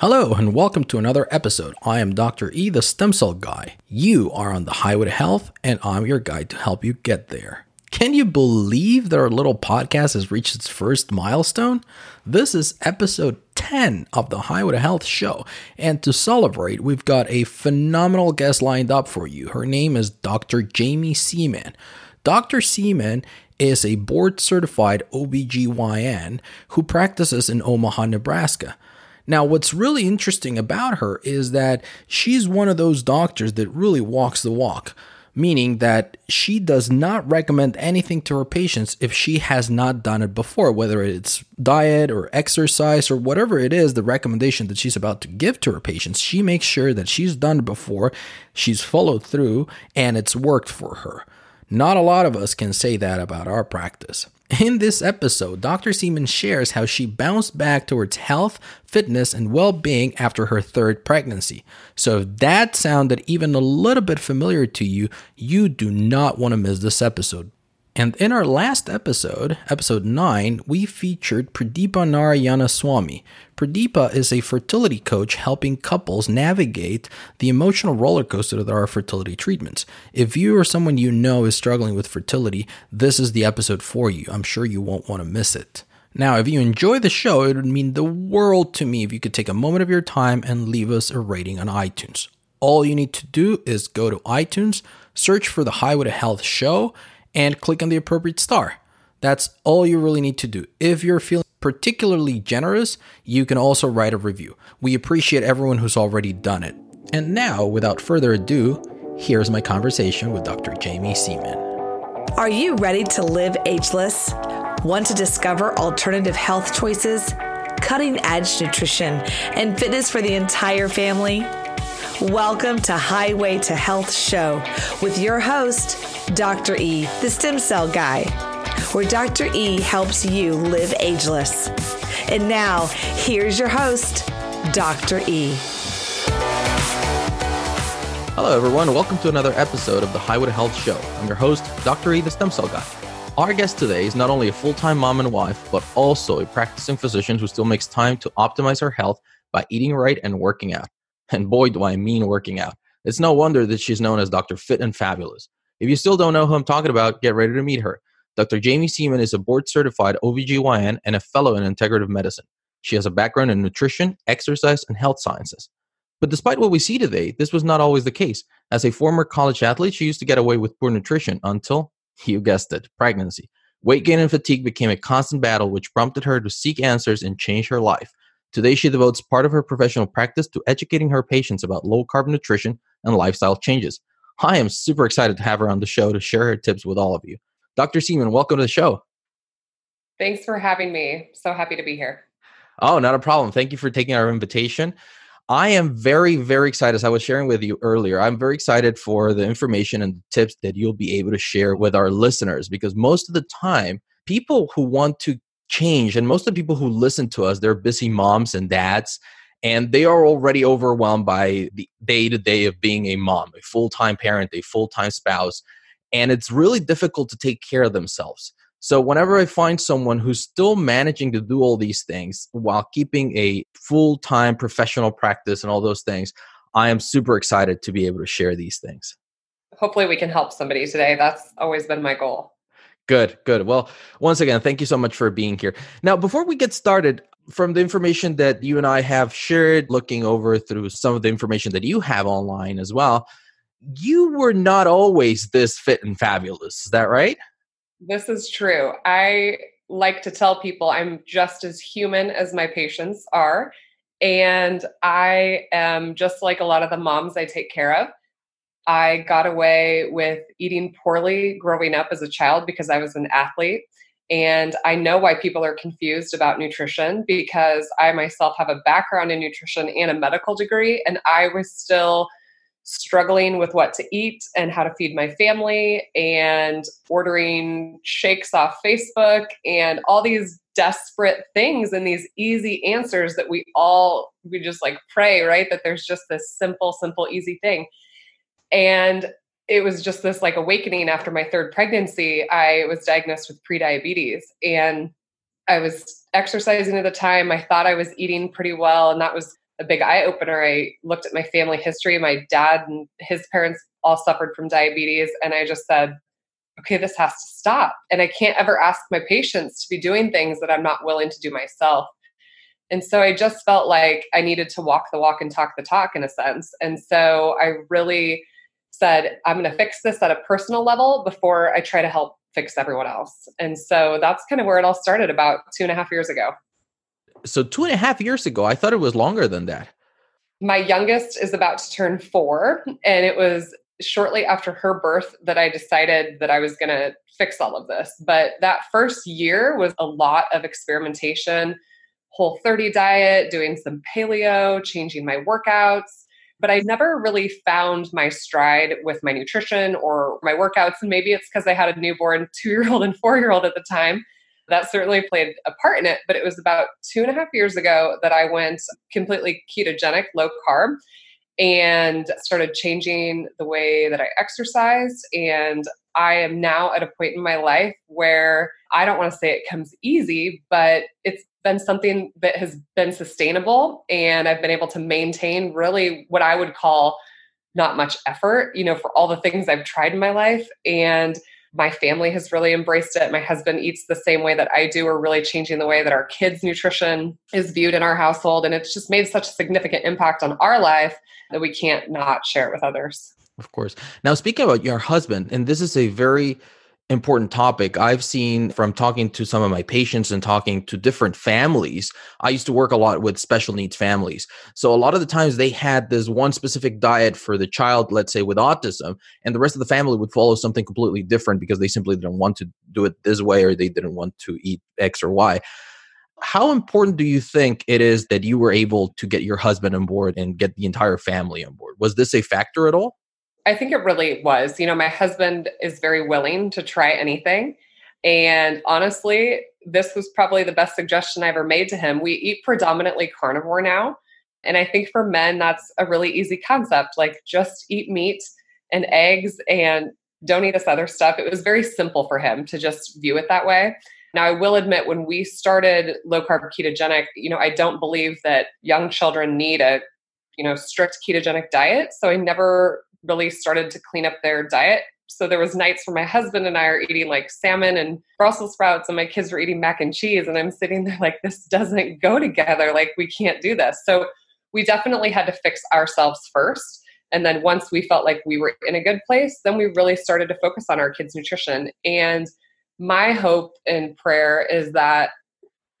Hello, and welcome to another episode. I am Dr. E, the stem cell guy. You are on the highway to health, and I'm your guide to help you get there. Can you believe that our little podcast has reached its first milestone? This is episode 10 of the Highway to Health show, and to celebrate, we've got a phenomenal guest lined up for you. Her name is Dr. Jamie Seeman. Dr. Seeman is a board certified OBGYN who practices in Omaha, Nebraska. Now, what's really interesting about her is that she's one of those doctors that really walks the walk, meaning that she does not recommend anything to her patients if she has not done it before, whether it's diet or exercise or whatever it is, the recommendation that she's about to give to her patients. She makes sure that she's done it before, she's followed through, and it's worked for her. Not a lot of us can say that about our practice. In this episode, Dr. Seeman shares how she bounced back towards health, fitness, and well being after her third pregnancy. So, if that sounded even a little bit familiar to you, you do not want to miss this episode. And in our last episode, episode 9, we featured Pradeepa Narayana Swami. Pradeepa is a fertility coach helping couples navigate the emotional roller coaster that are fertility treatments. If you or someone you know is struggling with fertility, this is the episode for you. I'm sure you won't want to miss it. Now, if you enjoy the show, it would mean the world to me if you could take a moment of your time and leave us a rating on iTunes. All you need to do is go to iTunes, search for the Highway to Health show, and click on the appropriate star. That's all you really need to do. If you're feeling particularly generous, you can also write a review. We appreciate everyone who's already done it. And now, without further ado, here's my conversation with Dr. Jamie Seeman. Are you ready to live ageless? Want to discover alternative health choices, cutting edge nutrition, and fitness for the entire family? Welcome to Highway to Health Show with your host, Dr. E, the stem cell guy, where Dr. E helps you live ageless. And now, here's your host, Dr. E. Hello, everyone. Welcome to another episode of the Highway to Health Show. I'm your host, Dr. E, the stem cell guy. Our guest today is not only a full time mom and wife, but also a practicing physician who still makes time to optimize her health by eating right and working out. And boy, do I mean working out. It's no wonder that she's known as Dr. Fit and Fabulous. If you still don't know who I'm talking about, get ready to meet her. Dr. Jamie Seeman is a board certified OBGYN and a fellow in integrative medicine. She has a background in nutrition, exercise, and health sciences. But despite what we see today, this was not always the case. As a former college athlete, she used to get away with poor nutrition until, you guessed it, pregnancy. Weight gain and fatigue became a constant battle, which prompted her to seek answers and change her life. Today, she devotes part of her professional practice to educating her patients about low carb nutrition and lifestyle changes. I am super excited to have her on the show to share her tips with all of you. Dr. Seeman, welcome to the show. Thanks for having me. So happy to be here. Oh, not a problem. Thank you for taking our invitation. I am very, very excited. As I was sharing with you earlier, I'm very excited for the information and tips that you'll be able to share with our listeners because most of the time, people who want to change and most of the people who listen to us they're busy moms and dads and they are already overwhelmed by the day to day of being a mom a full-time parent a full-time spouse and it's really difficult to take care of themselves. So whenever i find someone who's still managing to do all these things while keeping a full-time professional practice and all those things i am super excited to be able to share these things. Hopefully we can help somebody today. That's always been my goal Good, good. Well, once again, thank you so much for being here. Now, before we get started, from the information that you and I have shared, looking over through some of the information that you have online as well, you were not always this fit and fabulous. Is that right? This is true. I like to tell people I'm just as human as my patients are. And I am just like a lot of the moms I take care of. I got away with eating poorly growing up as a child because I was an athlete. And I know why people are confused about nutrition because I myself have a background in nutrition and a medical degree, and I was still struggling with what to eat and how to feed my family and ordering shakes off Facebook and all these desperate things and these easy answers that we all we just like pray right that there's just this simple simple easy thing and it was just this like awakening after my third pregnancy. I was diagnosed with prediabetes and I was exercising at the time. I thought I was eating pretty well, and that was a big eye opener. I looked at my family history. My dad and his parents all suffered from diabetes. And I just said, okay, this has to stop. And I can't ever ask my patients to be doing things that I'm not willing to do myself. And so I just felt like I needed to walk the walk and talk the talk in a sense. And so I really said, I'm going to fix this at a personal level before I try to help fix everyone else. And so that's kind of where it all started about two and a half years ago. So, two and a half years ago, I thought it was longer than that. My youngest is about to turn four, and it was shortly after her birth that I decided that I was going to fix all of this. But that first year was a lot of experimentation, whole 30 diet, doing some paleo, changing my workouts. But I never really found my stride with my nutrition or my workouts. And maybe it's because I had a newborn two year old and four year old at the time. That certainly played a part in it. But it was about two and a half years ago that I went completely ketogenic, low carb and started changing the way that I exercise. And I am now at a point in my life where I don't want to say it comes easy, but it's been something that has been sustainable. And I've been able to maintain really what I would call not much effort, you know, for all the things I've tried in my life. And my family has really embraced it. My husband eats the same way that I do. We're really changing the way that our kids' nutrition is viewed in our household. And it's just made such a significant impact on our life that we can't not share it with others. Of course. Now, speaking about your husband, and this is a very important topic I've seen from talking to some of my patients and talking to different families. I used to work a lot with special needs families. So a lot of the times they had this one specific diet for the child, let's say with autism, and the rest of the family would follow something completely different because they simply didn't want to do it this way or they didn't want to eat X or Y. How important do you think it is that you were able to get your husband on board and get the entire family on board? Was this a factor at all? I think it really was. You know, my husband is very willing to try anything. And honestly, this was probably the best suggestion I ever made to him. We eat predominantly carnivore now. And I think for men, that's a really easy concept. Like just eat meat and eggs and don't eat this other stuff. It was very simple for him to just view it that way. Now, I will admit, when we started low carb ketogenic, you know, I don't believe that young children need a, you know, strict ketogenic diet. So I never really started to clean up their diet. So there was nights where my husband and I are eating like salmon and Brussels sprouts, and my kids were eating mac and cheese, and I'm sitting there like, this doesn't go together. Like we can't do this. So we definitely had to fix ourselves first. And then once we felt like we were in a good place, then we really started to focus on our kids' nutrition. And my hope and prayer is that,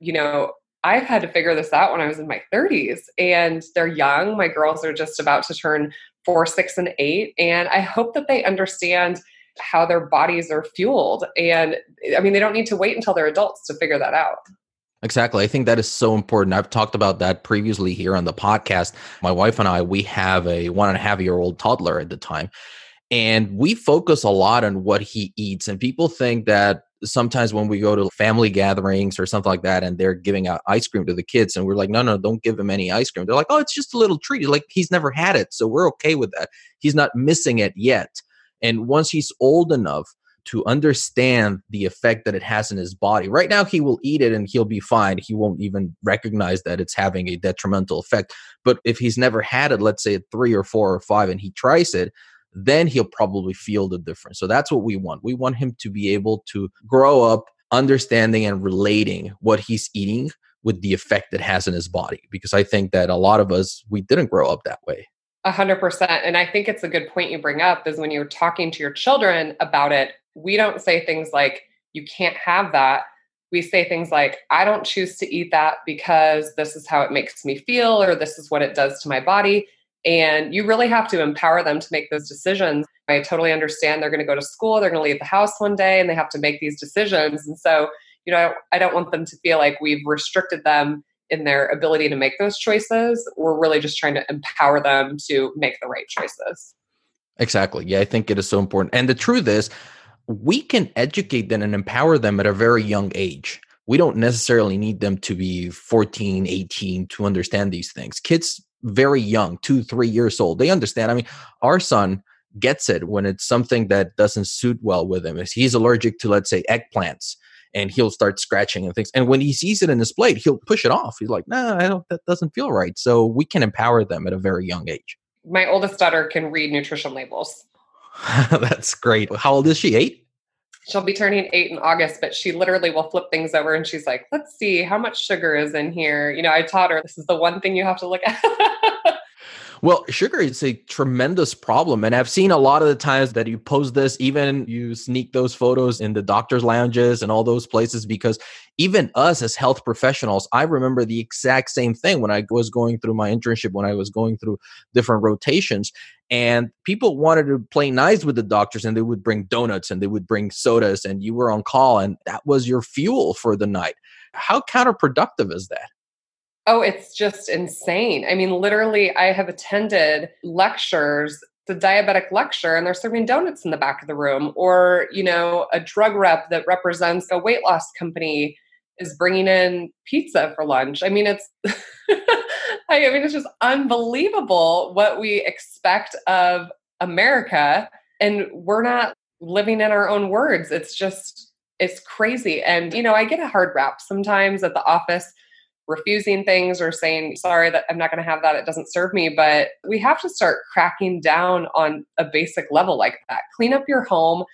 you know, I've had to figure this out when I was in my 30s and they're young. My girls are just about to turn four, six, and eight. And I hope that they understand how their bodies are fueled. And I mean, they don't need to wait until they're adults to figure that out. Exactly. I think that is so important. I've talked about that previously here on the podcast. My wife and I, we have a one and a half year old toddler at the time. And we focus a lot on what he eats. And people think that sometimes when we go to family gatherings or something like that and they're giving out ice cream to the kids and we're like no no don't give him any ice cream. They're like oh it's just a little treat. Like he's never had it so we're okay with that. He's not missing it yet. And once he's old enough to understand the effect that it has in his body right now he will eat it and he'll be fine. He won't even recognize that it's having a detrimental effect. But if he's never had it let's say at three or four or five and he tries it then he'll probably feel the difference. So that's what we want. We want him to be able to grow up understanding and relating what he's eating with the effect it has in his body. Because I think that a lot of us, we didn't grow up that way. A hundred percent. And I think it's a good point you bring up is when you're talking to your children about it, we don't say things like, you can't have that. We say things like, I don't choose to eat that because this is how it makes me feel, or this is what it does to my body. And you really have to empower them to make those decisions. I totally understand they're going to go to school, they're going to leave the house one day, and they have to make these decisions. And so, you know, I don't want them to feel like we've restricted them in their ability to make those choices. We're really just trying to empower them to make the right choices. Exactly. Yeah, I think it is so important. And the truth is, we can educate them and empower them at a very young age. We don't necessarily need them to be 14, 18 to understand these things. Kids very young, two, three years old. They understand. I mean, our son gets it when it's something that doesn't suit well with him. If he's allergic to, let's say, eggplants, and he'll start scratching and things. And when he sees it in his plate, he'll push it off. He's like, "No, nah, I don't. That doesn't feel right." So we can empower them at a very young age. My oldest daughter can read nutrition labels. That's great. How old is she? Eight. She'll be turning eight in August, but she literally will flip things over and she's like, let's see how much sugar is in here. You know, I taught her this is the one thing you have to look at. Well, sugar is a tremendous problem. And I've seen a lot of the times that you post this, even you sneak those photos in the doctor's lounges and all those places, because even us as health professionals, I remember the exact same thing when I was going through my internship, when I was going through different rotations. And people wanted to play nice with the doctors and they would bring donuts and they would bring sodas and you were on call and that was your fuel for the night. How counterproductive is that? Oh, it's just insane. I mean, literally, I have attended lectures, the diabetic lecture, and they're serving donuts in the back of the room, or, you know, a drug rep that represents a weight loss company is bringing in pizza for lunch. I mean, it's. I mean, it's just unbelievable what we expect of America, and we're not living in our own words. It's just, it's crazy. And, you know, I get a hard rap sometimes at the office refusing things or saying, sorry, that I'm not going to have that. It doesn't serve me. But we have to start cracking down on a basic level like that. Clean up your home,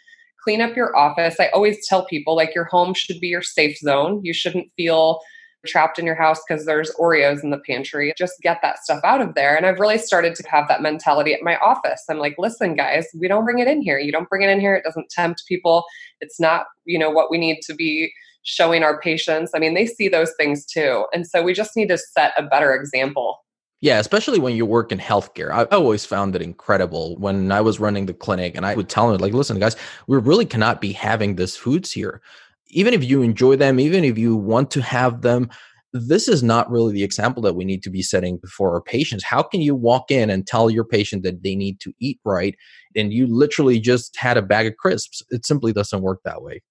clean up your office. I always tell people, like, your home should be your safe zone. You shouldn't feel trapped in your house because there's Oreos in the pantry. Just get that stuff out of there. And I've really started to have that mentality at my office. I'm like, listen, guys, we don't bring it in here. You don't bring it in here. It doesn't tempt people. It's not, you know, what we need to be showing our patients. I mean, they see those things too. And so we just need to set a better example. Yeah, especially when you work in healthcare. I always found it incredible when I was running the clinic and I would tell them, like, listen, guys, we really cannot be having these foods here. Even if you enjoy them, even if you want to have them, this is not really the example that we need to be setting before our patients. How can you walk in and tell your patient that they need to eat right and you literally just had a bag of crisps? It simply doesn't work that way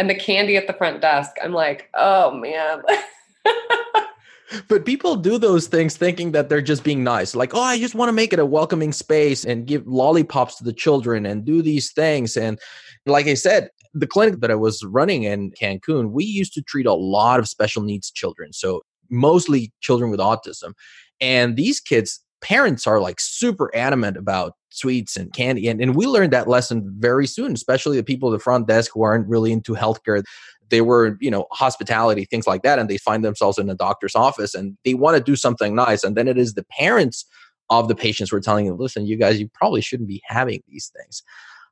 and the candy at the front desk. I'm like, oh man. but people do those things thinking that they're just being nice. Like, oh, I just want to make it a welcoming space and give lollipops to the children and do these things. And like I said, the clinic that I was running in Cancun, we used to treat a lot of special needs children. So mostly children with autism. And these kids, parents are like super adamant about sweets and candy. And, and we learned that lesson very soon, especially the people at the front desk who aren't really into healthcare. They were, you know, hospitality, things like that. And they find themselves in a doctor's office and they want to do something nice. And then it is the parents of the patients who are telling them, listen, you guys, you probably shouldn't be having these things.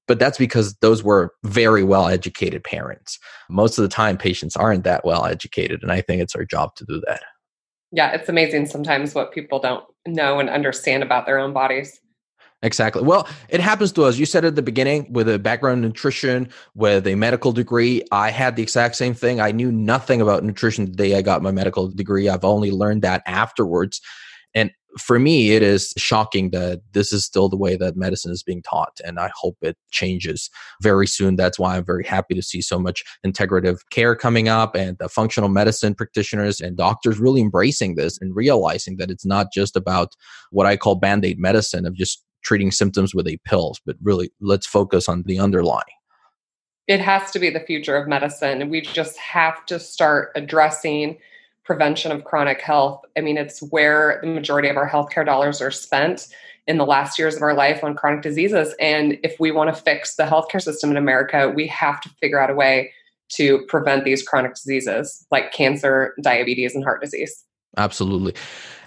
But that's because those were very well educated parents. Most of the time, patients aren't that well educated. And I think it's our job to do that. Yeah, it's amazing sometimes what people don't know and understand about their own bodies. Exactly. Well, it happens to us. You said at the beginning with a background in nutrition, with a medical degree. I had the exact same thing. I knew nothing about nutrition the day I got my medical degree. I've only learned that afterwards. And for me, it is shocking that this is still the way that medicine is being taught. And I hope it changes very soon. That's why I'm very happy to see so much integrative care coming up and the functional medicine practitioners and doctors really embracing this and realizing that it's not just about what I call band aid medicine of just treating symptoms with a pills, but really let's focus on the underlying. It has to be the future of medicine. And we just have to start addressing prevention of chronic health. I mean, it's where the majority of our healthcare dollars are spent in the last years of our life on chronic diseases. And if we want to fix the healthcare system in America, we have to figure out a way to prevent these chronic diseases like cancer, diabetes, and heart disease. Absolutely.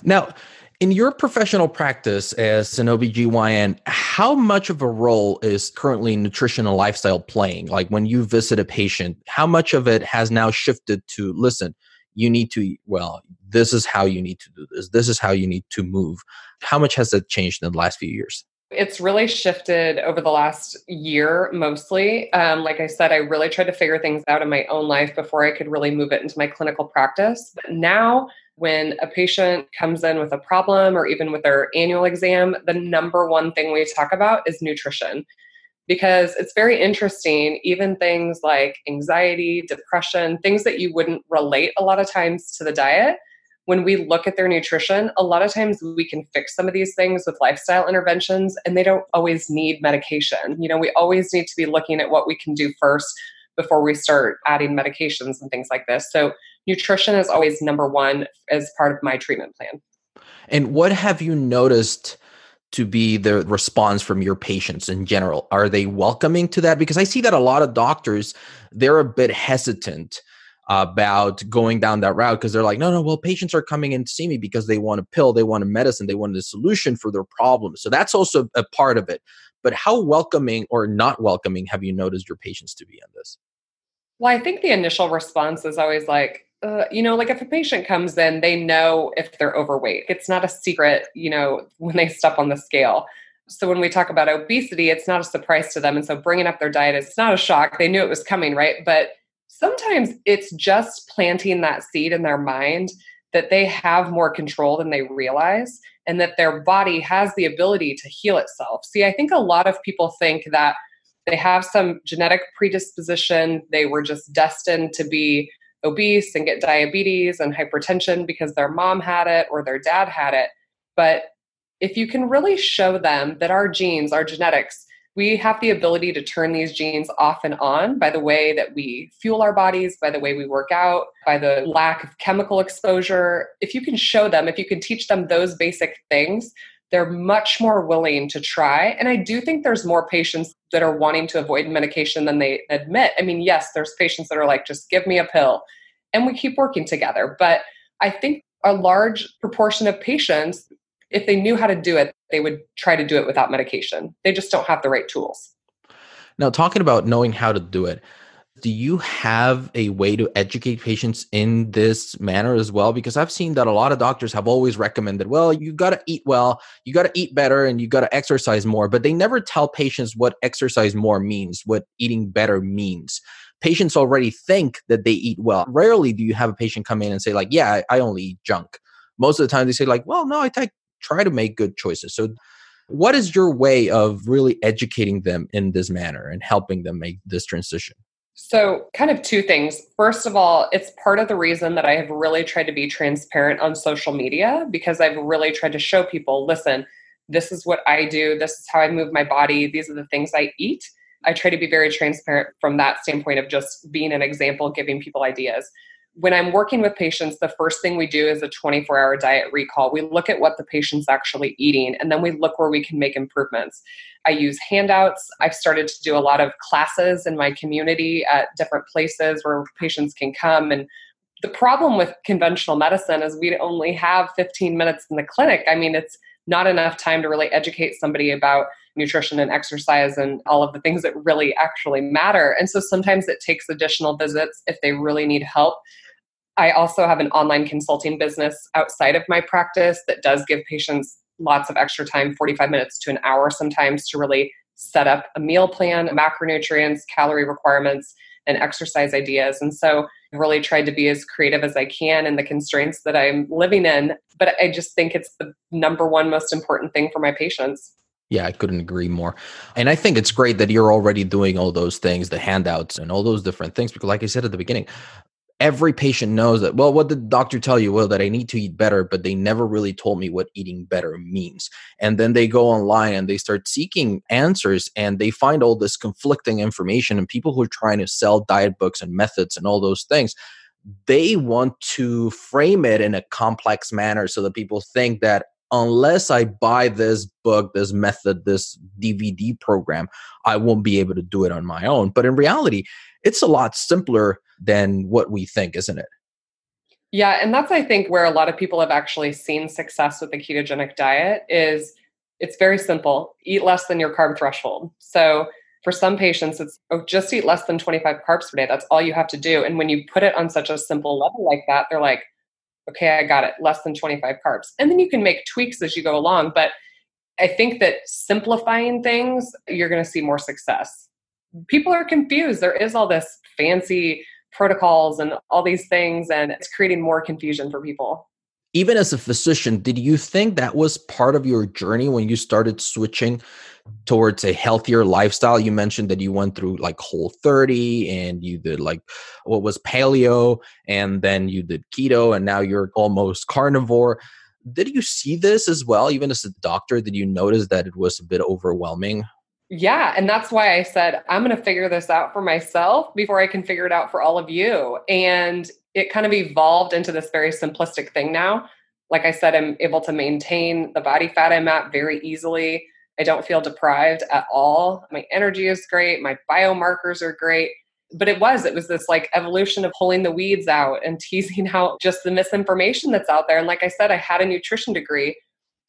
Now, in your professional practice as an OBGYN, how much of a role is currently nutrition and lifestyle playing? Like when you visit a patient, how much of it has now shifted to listen, you need to well this is how you need to do this. This is how you need to move. How much has that changed in the last few years? It's really shifted over the last year mostly. Um, like i said i really tried to figure things out in my own life before i could really move it into my clinical practice. But now when a patient comes in with a problem or even with their annual exam the number one thing we talk about is nutrition because it's very interesting. Even things like anxiety, depression, things that you wouldn't relate a lot of times to the diet, when we look at their nutrition, a lot of times we can fix some of these things with lifestyle interventions and they don't always need medication. You know, we always need to be looking at what we can do first before we start adding medications and things like this. So, nutrition is always number one as part of my treatment plan. And what have you noticed to be the response from your patients in general? Are they welcoming to that? Because I see that a lot of doctors, they're a bit hesitant about going down that route because they're like, no, no, well, patients are coming in to see me because they want a pill, they want a medicine, they want a solution for their problem. So that's also a part of it. But how welcoming or not welcoming have you noticed your patients to be in this? Well, I think the initial response is always like, uh, you know, like if a patient comes in, they know if they're overweight. It's not a secret, you know, when they step on the scale. So when we talk about obesity, it's not a surprise to them. And so bringing up their diet is not a shock. They knew it was coming, right? But sometimes it's just planting that seed in their mind that they have more control than they realize and that their body has the ability to heal itself. See, I think a lot of people think that they have some genetic predisposition, they were just destined to be obese and get diabetes and hypertension because their mom had it or their dad had it. But if you can really show them that our genes, our genetics, we have the ability to turn these genes off and on by the way that we fuel our bodies, by the way we work out, by the lack of chemical exposure. If you can show them, if you can teach them those basic things, they're much more willing to try. And I do think there's more patients that are wanting to avoid medication than they admit. I mean, yes, there's patients that are like, just give me a pill. And we keep working together. But I think a large proportion of patients if they knew how to do it, they would try to do it without medication. They just don't have the right tools. Now, talking about knowing how to do it, do you have a way to educate patients in this manner as well? Because I've seen that a lot of doctors have always recommended, well, you got to eat well, you got to eat better, and you got to exercise more, but they never tell patients what exercise more means, what eating better means. Patients already think that they eat well. Rarely do you have a patient come in and say, like, yeah, I only eat junk. Most of the time they say, like, well, no, I try to make good choices. So, what is your way of really educating them in this manner and helping them make this transition? So, kind of two things. First of all, it's part of the reason that I have really tried to be transparent on social media because I've really tried to show people listen, this is what I do, this is how I move my body, these are the things I eat. I try to be very transparent from that standpoint of just being an example, giving people ideas when I'm working with patients, the first thing we do is a 24 hour diet recall. We look at what the patient's actually eating and then we look where we can make improvements. I use handouts. I've started to do a lot of classes in my community at different places where patients can come. And the problem with conventional medicine is we only have 15 minutes in the clinic. I mean, it's not enough time to really educate somebody about nutrition and exercise and all of the things that really actually matter. And so sometimes it takes additional visits if they really need help. I also have an online consulting business outside of my practice that does give patients lots of extra time 45 minutes to an hour sometimes to really set up a meal plan, macronutrients, calorie requirements, and exercise ideas. And so I've really tried to be as creative as I can in the constraints that I'm living in. But I just think it's the number one most important thing for my patients. Yeah, I couldn't agree more. And I think it's great that you're already doing all those things, the handouts and all those different things, because like I said at the beginning, every patient knows that well what did the doctor tell you well that i need to eat better but they never really told me what eating better means and then they go online and they start seeking answers and they find all this conflicting information and people who are trying to sell diet books and methods and all those things they want to frame it in a complex manner so that people think that unless I buy this book, this method, this DVD program, I won't be able to do it on my own. But in reality, it's a lot simpler than what we think, isn't it? Yeah, and that's I think where a lot of people have actually seen success with the ketogenic diet is it's very simple. Eat less than your carb threshold. So for some patients it's oh, just eat less than 25 carbs per day. That's all you have to do. And when you put it on such a simple level like that, they're like, okay, I got it, less than 25 carbs. And then you can make tweaks as you go along, but I think that simplifying things, you're going to see more success. People are confused. There is all this fancy protocols and all these things, and it's creating more confusion for people. Even as a physician, did you think that was part of your journey when you started switching towards a healthier lifestyle? You mentioned that you went through like Whole 30 and you did like what was paleo, and then you did keto, and now you're almost carnivore. Did you see this as well, even as a doctor? Did you notice that it was a bit overwhelming Yeah. And that's why I said, I'm going to figure this out for myself before I can figure it out for all of you. And it kind of evolved into this very simplistic thing now. Like I said, I'm able to maintain the body fat I'm at very easily. I don't feel deprived at all. My energy is great. My biomarkers are great. But it was, it was this like evolution of pulling the weeds out and teasing out just the misinformation that's out there. And like I said, I had a nutrition degree,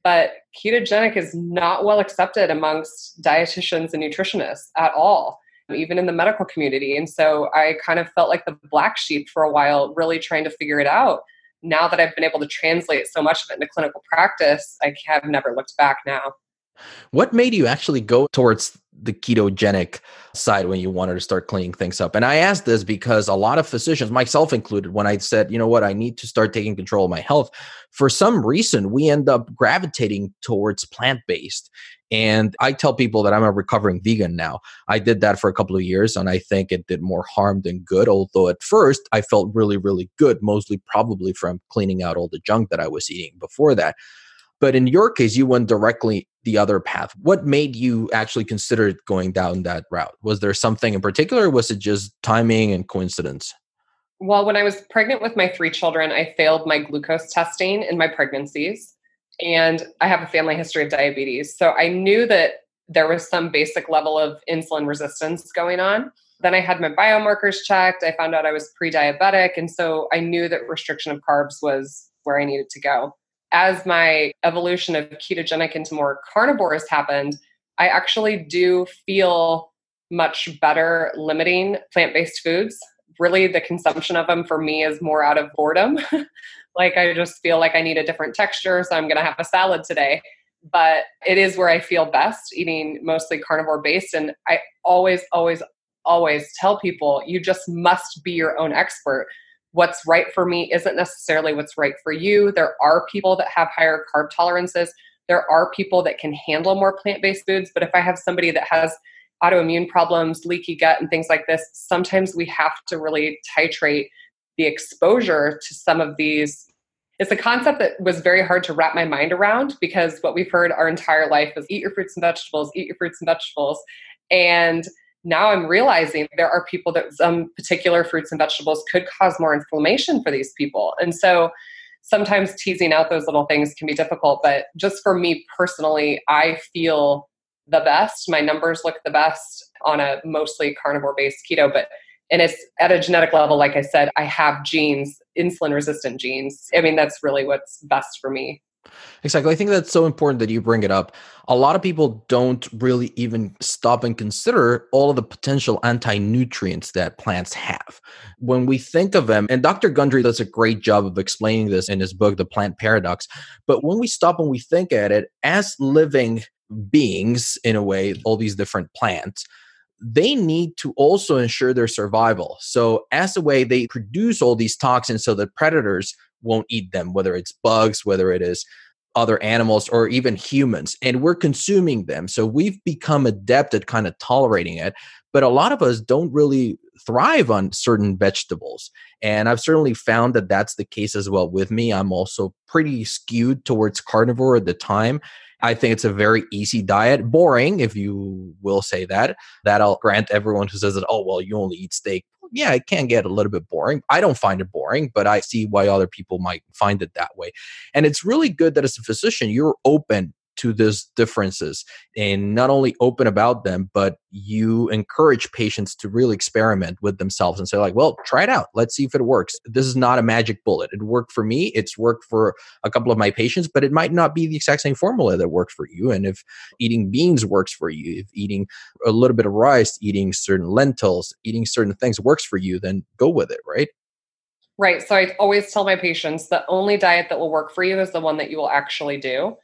but ketogenic is not well accepted amongst dietitians and nutritionists at all, even in the medical community. And so I kind of felt like the black sheep for a while, really trying to figure it out. Now that I've been able to translate so much of it into clinical practice, I have never looked back now. What made you actually go towards the ketogenic side when you wanted to start cleaning things up? And I asked this because a lot of physicians, myself included, when I said, you know what, I need to start taking control of my health, for some reason, we end up gravitating towards plant based. And I tell people that I'm a recovering vegan now. I did that for a couple of years and I think it did more harm than good. Although at first I felt really, really good, mostly probably from cleaning out all the junk that I was eating before that. But in your case, you went directly the other path. What made you actually consider going down that route? Was there something in particular? was it just timing and coincidence? Well, when I was pregnant with my three children, I failed my glucose testing in my pregnancies. And I have a family history of diabetes. So I knew that there was some basic level of insulin resistance going on. Then I had my biomarkers checked. I found out I was pre diabetic. And so I knew that restriction of carbs was where I needed to go as my evolution of ketogenic into more carnivore has happened, I actually do feel much better limiting plant based foods. Really, the consumption of them for me is more out of boredom. like, I just feel like I need a different texture, so I'm going to have a salad today. But it is where I feel best eating mostly carnivore based. And I always, always, always tell people you just must be your own expert what's right for me isn't necessarily what's right for you. There are people that have higher carb tolerances. There are people that can handle more plant based foods. But if I have somebody that has autoimmune problems, leaky gut, and things like this, sometimes we have to really titrate the exposure to some of these. It's a concept that was very hard to wrap my mind around because what we've heard our entire life is eat your fruits and vegetables, eat your fruits and vegetables. And now I'm realizing there are people that some particular fruits and vegetables could cause more inflammation for these people. And so sometimes teasing out those little things can be difficult. But just for me personally, I feel the best. My numbers look the best on a mostly carnivore based keto. But and it's at a genetic level, like I said, I have genes, insulin resistant genes. I mean, that's really what's best for me. Exactly. I think that's so important that you bring it up. A lot of people don't really even stop and consider all of the potential anti nutrients that plants have. When we think of them, and Dr. Gundry does a great job of explaining this in his book, The Plant Paradox. But when we stop and we think at it as living beings, in a way, all these different plants, they need to also ensure their survival. So, as a way, they produce all these toxins so that predators won't eat them, whether it's bugs, whether it is other animals or even humans and we're consuming them so we've become adept at kind of tolerating it but a lot of us don't really thrive on certain vegetables and i've certainly found that that's the case as well with me i'm also pretty skewed towards carnivore at the time I think it's a very easy diet, boring, if you will say that. That I'll grant everyone who says that, oh, well, you only eat steak yeah, it can get a little bit boring. I don't find it boring, but I see why other people might find it that way. And it's really good that as a physician, you're open to these differences and not only open about them but you encourage patients to really experiment with themselves and say like well try it out. Let's see if it works. This is not a magic bullet. It worked for me. It's worked for a couple of my patients but it might not be the exact same formula that works for you. And if eating beans works for you if eating a little bit of rice eating certain lentils eating certain things works for you then go with it right? Right. So I always tell my patients the only diet that will work for you is the one that you will actually do.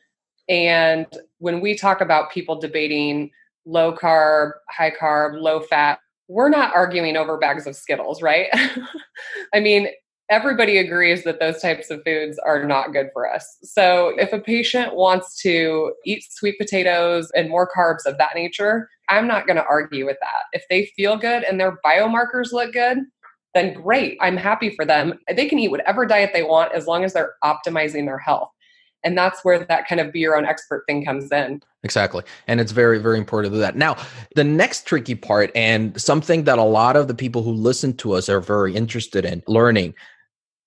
And when we talk about people debating low carb, high carb, low fat, we're not arguing over bags of Skittles, right? I mean, everybody agrees that those types of foods are not good for us. So if a patient wants to eat sweet potatoes and more carbs of that nature, I'm not going to argue with that. If they feel good and their biomarkers look good, then great. I'm happy for them. They can eat whatever diet they want as long as they're optimizing their health. And that's where that kind of be your own expert thing comes in. Exactly. And it's very, very important to do that. Now, the next tricky part, and something that a lot of the people who listen to us are very interested in learning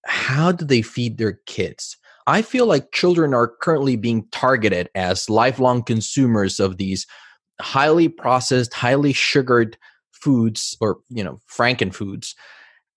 how do they feed their kids? I feel like children are currently being targeted as lifelong consumers of these highly processed, highly sugared foods or, you know, franken foods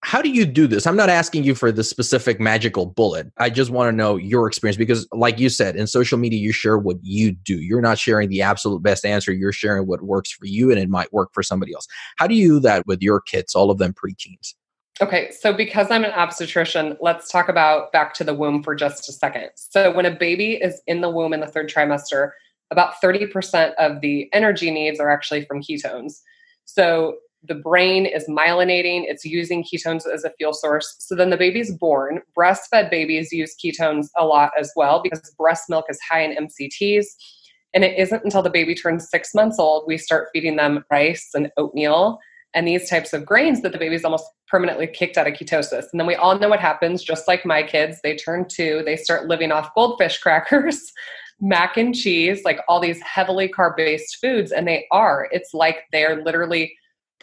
how do you do this? I'm not asking you for the specific magical bullet. I just want to know your experience because, like you said, in social media, you share what you do. You're not sharing the absolute best answer. You're sharing what works for you and it might work for somebody else. How do you do that with your kids, all of them preteens? Okay, so because I'm an obstetrician, let's talk about back to the womb for just a second. So, when a baby is in the womb in the third trimester, about 30% of the energy needs are actually from ketones. So, the brain is myelinating, it's using ketones as a fuel source. So then the baby's born. Breastfed babies use ketones a lot as well because breast milk is high in MCTs. And it isn't until the baby turns six months old we start feeding them rice and oatmeal and these types of grains that the baby's almost permanently kicked out of ketosis. And then we all know what happens, just like my kids, they turn two, they start living off goldfish crackers. mac and cheese, like all these heavily carb based foods, and they are. It's like they're literally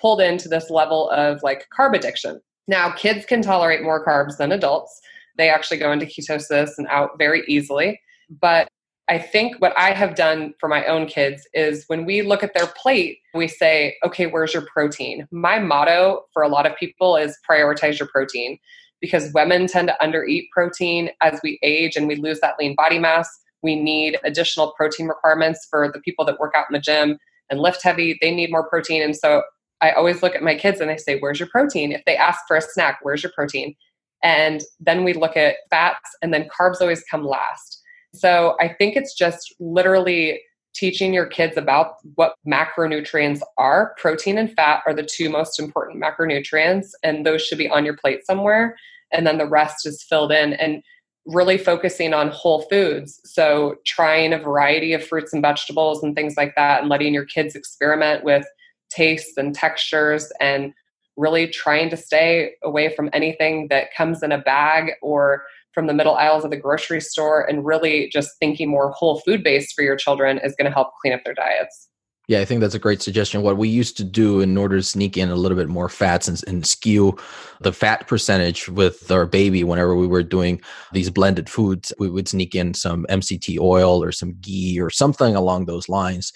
pulled into this level of like carb addiction. Now, kids can tolerate more carbs than adults. They actually go into ketosis and out very easily. But I think what I have done for my own kids is when we look at their plate, we say, okay, where's your protein? My motto for a lot of people is prioritize your protein because women tend to undereat protein as we age and we lose that lean body mass. We need additional protein requirements for the people that work out in the gym and lift heavy. They need more protein. And so I always look at my kids and I say, Where's your protein? If they ask for a snack, where's your protein? And then we look at fats, and then carbs always come last. So I think it's just literally teaching your kids about what macronutrients are. Protein and fat are the two most important macronutrients, and those should be on your plate somewhere. And then the rest is filled in. And really focusing on whole foods. So, trying a variety of fruits and vegetables and things like that, and letting your kids experiment with tastes and textures and really trying to stay away from anything that comes in a bag or from the middle aisles of the grocery store and really just thinking more whole food based for your children is going to help clean up their diets. Yeah, I think that's a great suggestion. What we used to do in order to sneak in a little bit more fats and, and skew the fat percentage with our baby whenever we were doing these blended foods, we would sneak in some MCT oil or some ghee or something along those lines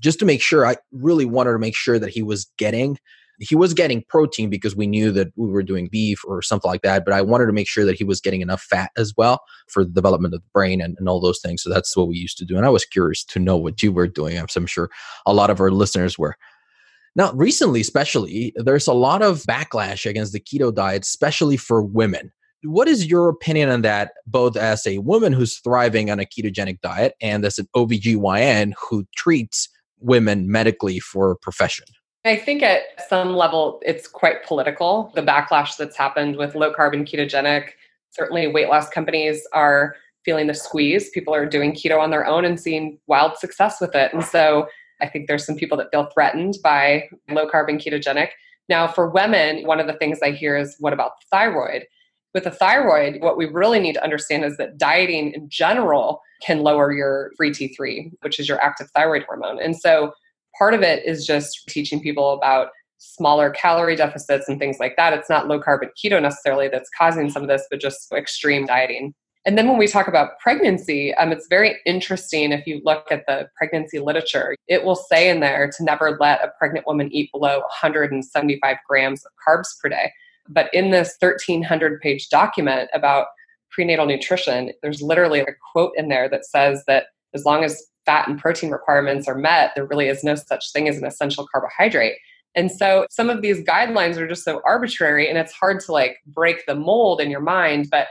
just to make sure i really wanted to make sure that he was getting he was getting protein because we knew that we were doing beef or something like that but i wanted to make sure that he was getting enough fat as well for the development of the brain and, and all those things. So that's what we used to do. And i was curious to know what you were doing. I'm, I'm sure a lot of our listeners were. Now recently especially there's a lot of backlash against the keto diet especially for women. What is your opinion on that both as a woman who's thriving on a ketogenic diet and as an obgyn who treats women medically for a profession? I think at some level it's quite political. The backlash that's happened with low carb and ketogenic, certainly weight loss companies are feeling the squeeze. People are doing keto on their own and seeing wild success with it. And so I think there's some people that feel threatened by low carb and ketogenic. Now, for women, one of the things I hear is what about thyroid? With the thyroid, what we really need to understand is that dieting in general can lower your free T3, which is your active thyroid hormone. And so part of it is just teaching people about smaller calorie deficits and things like that. It's not low carb and keto necessarily that's causing some of this, but just extreme dieting. And then when we talk about pregnancy, um, it's very interesting if you look at the pregnancy literature. It will say in there to never let a pregnant woman eat below 175 grams of carbs per day. But in this 1300 page document about prenatal nutrition, there's literally a quote in there that says that as long as fat and protein requirements are met, there really is no such thing as an essential carbohydrate. And so some of these guidelines are just so arbitrary and it's hard to like break the mold in your mind. But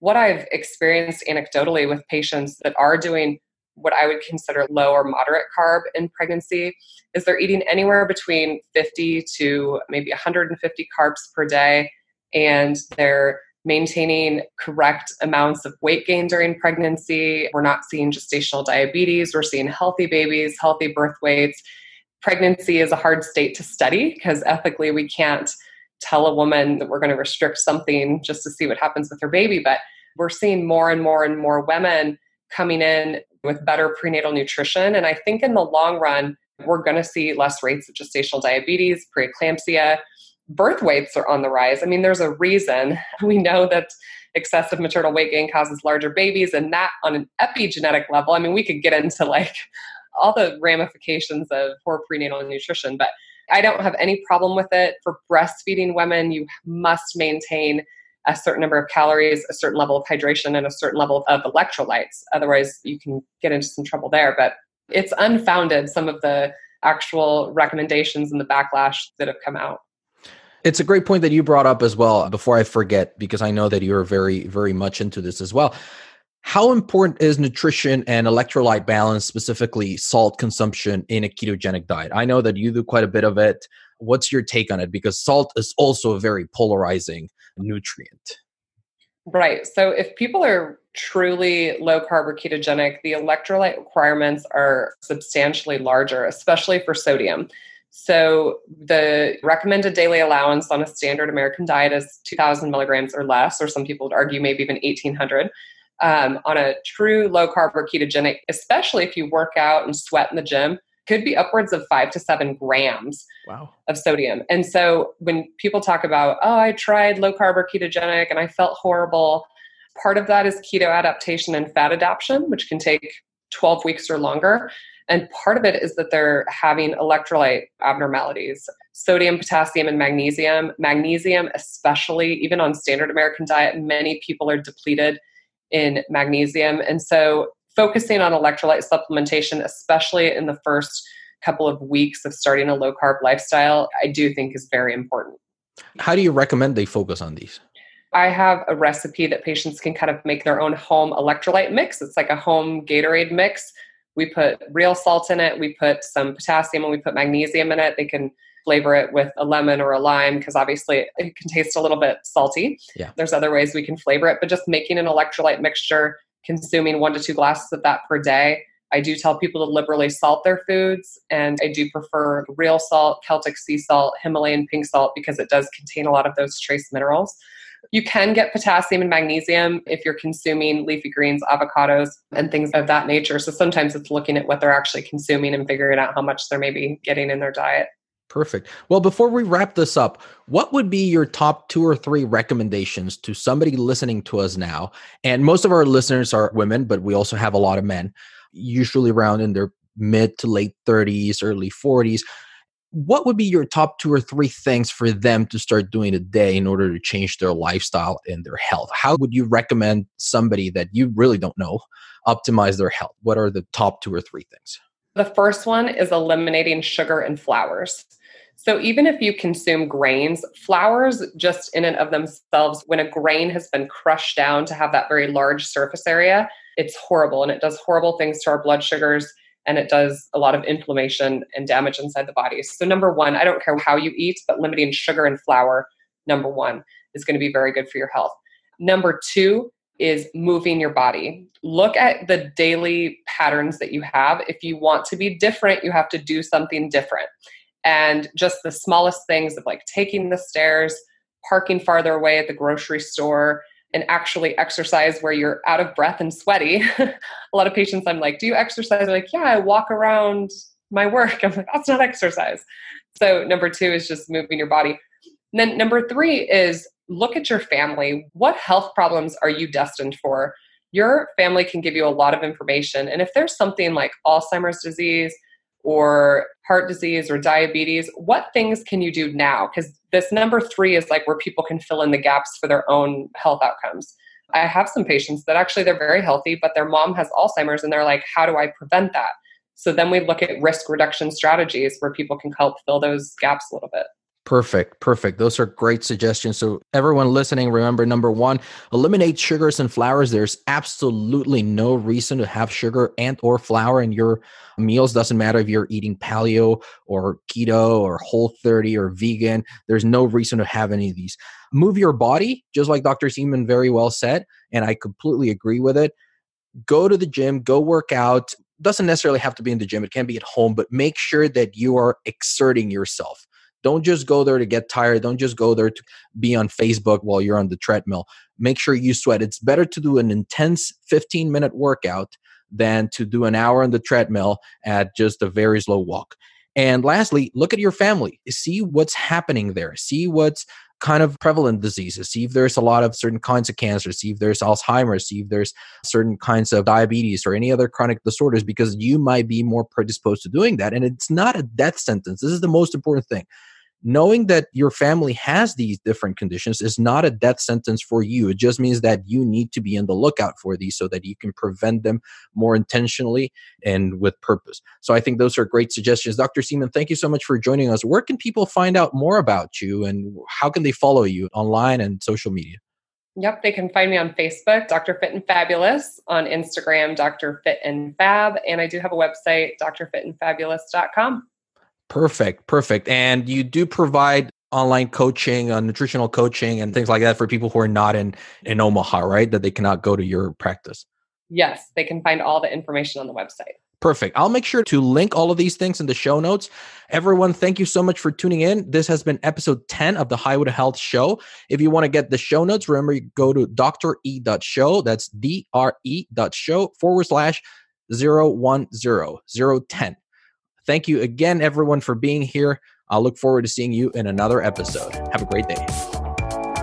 what I've experienced anecdotally with patients that are doing what I would consider low or moderate carb in pregnancy is they're eating anywhere between 50 to maybe 150 carbs per day and they're maintaining correct amounts of weight gain during pregnancy. We're not seeing gestational diabetes, we're seeing healthy babies, healthy birth weights. Pregnancy is a hard state to study because ethically we can't tell a woman that we're going to restrict something just to see what happens with her baby. But we're seeing more and more and more women coming in with better prenatal nutrition. And I think in the long run, we're going to see less rates of gestational diabetes, preeclampsia. Birth weights are on the rise. I mean, there's a reason. We know that excessive maternal weight gain causes larger babies, and that on an epigenetic level, I mean, we could get into like all the ramifications of poor prenatal nutrition, but I don't have any problem with it. For breastfeeding women, you must maintain a certain number of calories, a certain level of hydration, and a certain level of electrolytes. Otherwise, you can get into some trouble there. But it's unfounded, some of the actual recommendations and the backlash that have come out. It's a great point that you brought up as well before I forget, because I know that you're very, very much into this as well. How important is nutrition and electrolyte balance, specifically salt consumption in a ketogenic diet? I know that you do quite a bit of it. What's your take on it? Because salt is also a very polarizing nutrient. Right. So if people are truly low carb or ketogenic, the electrolyte requirements are substantially larger, especially for sodium. So the recommended daily allowance on a standard American diet is 2,000 milligrams or less, or some people would argue maybe even 1,800. Um, on a true low carb or ketogenic, especially if you work out and sweat in the gym, could be upwards of five to seven grams wow. of sodium. And so when people talk about, oh, I tried low carb or ketogenic and I felt horrible, part of that is keto adaptation and fat adaptation, which can take 12 weeks or longer. And part of it is that they're having electrolyte abnormalities sodium, potassium, and magnesium. Magnesium, especially, even on standard American diet, many people are depleted in magnesium. And so focusing on electrolyte supplementation, especially in the first couple of weeks of starting a low carb lifestyle, I do think is very important. How do you recommend they focus on these? I have a recipe that patients can kind of make their own home electrolyte mix. It's like a home Gatorade mix. We put real salt in it, we put some potassium, and we put magnesium in it. They can flavor it with a lemon or a lime because obviously it can taste a little bit salty. Yeah. There's other ways we can flavor it, but just making an electrolyte mixture consuming one to two glasses of that per day. I do tell people to liberally salt their foods, and I do prefer real salt, Celtic sea salt, Himalayan pink salt because it does contain a lot of those trace minerals. You can get potassium and magnesium if you're consuming leafy greens, avocados, and things of that nature. So sometimes it's looking at what they're actually consuming and figuring out how much they're maybe getting in their diet. Perfect. Well, before we wrap this up, what would be your top two or three recommendations to somebody listening to us now? And most of our listeners are women, but we also have a lot of men, usually around in their mid to late 30s, early 40s. What would be your top two or three things for them to start doing a day in order to change their lifestyle and their health? How would you recommend somebody that you really don't know optimize their health? What are the top two or three things? The first one is eliminating sugar and flours. So even if you consume grains, flours just in and of themselves, when a grain has been crushed down to have that very large surface area, it's horrible and it does horrible things to our blood sugars and it does a lot of inflammation and damage inside the body. So number 1, I don't care how you eat, but limiting sugar and flour number 1 is going to be very good for your health. Number 2 is moving your body. Look at the daily patterns that you have. If you want to be different, you have to do something different and just the smallest things of like taking the stairs, parking farther away at the grocery store, and actually exercise where you're out of breath and sweaty. a lot of patients, I'm like, Do you exercise? They're like, Yeah, I walk around my work. I'm like, That's not exercise. So, number two is just moving your body. And then, number three is look at your family. What health problems are you destined for? Your family can give you a lot of information. And if there's something like Alzheimer's disease, or heart disease or diabetes, what things can you do now? Because this number three is like where people can fill in the gaps for their own health outcomes. I have some patients that actually they're very healthy, but their mom has Alzheimer's and they're like, how do I prevent that? So then we look at risk reduction strategies where people can help fill those gaps a little bit. Perfect. Perfect. Those are great suggestions. So everyone listening, remember number 1, eliminate sugars and flours. There's absolutely no reason to have sugar and or flour in your meals. Doesn't matter if you're eating paleo or keto or whole 30 or vegan. There's no reason to have any of these. Move your body, just like Dr. Seeman very well said, and I completely agree with it. Go to the gym, go work out. Doesn't necessarily have to be in the gym. It can be at home, but make sure that you are exerting yourself Don't just go there to get tired. Don't just go there to be on Facebook while you're on the treadmill. Make sure you sweat. It's better to do an intense 15 minute workout than to do an hour on the treadmill at just a very slow walk. And lastly, look at your family. See what's happening there. See what's kind of prevalent diseases. See if there's a lot of certain kinds of cancer. See if there's Alzheimer's. See if there's certain kinds of diabetes or any other chronic disorders because you might be more predisposed to doing that. And it's not a death sentence. This is the most important thing knowing that your family has these different conditions is not a death sentence for you. It just means that you need to be on the lookout for these so that you can prevent them more intentionally and with purpose. So I think those are great suggestions. Dr. Seeman, thank you so much for joining us. Where can people find out more about you and how can they follow you online and social media? Yep, they can find me on Facebook, Dr. Fit and Fabulous, on Instagram, Dr. Fit and Fab, and I do have a website, drfitandfabulous.com. Perfect, perfect. And you do provide online coaching, uh, nutritional coaching, and things like that for people who are not in in Omaha, right? That they cannot go to your practice. Yes, they can find all the information on the website. Perfect. I'll make sure to link all of these things in the show notes. Everyone, thank you so much for tuning in. This has been episode 10 of the Highway to Health show. If you want to get the show notes, remember you go to dre.show. That's D-R-E dot show forward slash 010, 010. Thank you again, everyone, for being here. I'll look forward to seeing you in another episode. Have a great day.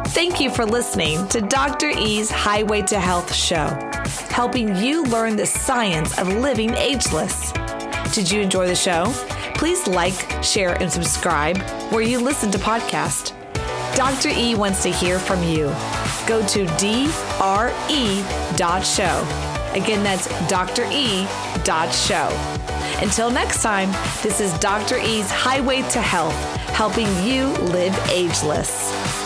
Thank you for listening to Dr. E's Highway to Health show, helping you learn the science of living ageless. Did you enjoy the show? Please like, share, and subscribe where you listen to podcasts. Dr. E wants to hear from you. Go to dre.show. Again, that's dre.show. Until next time, this is Dr. E's Highway to Health, helping you live ageless.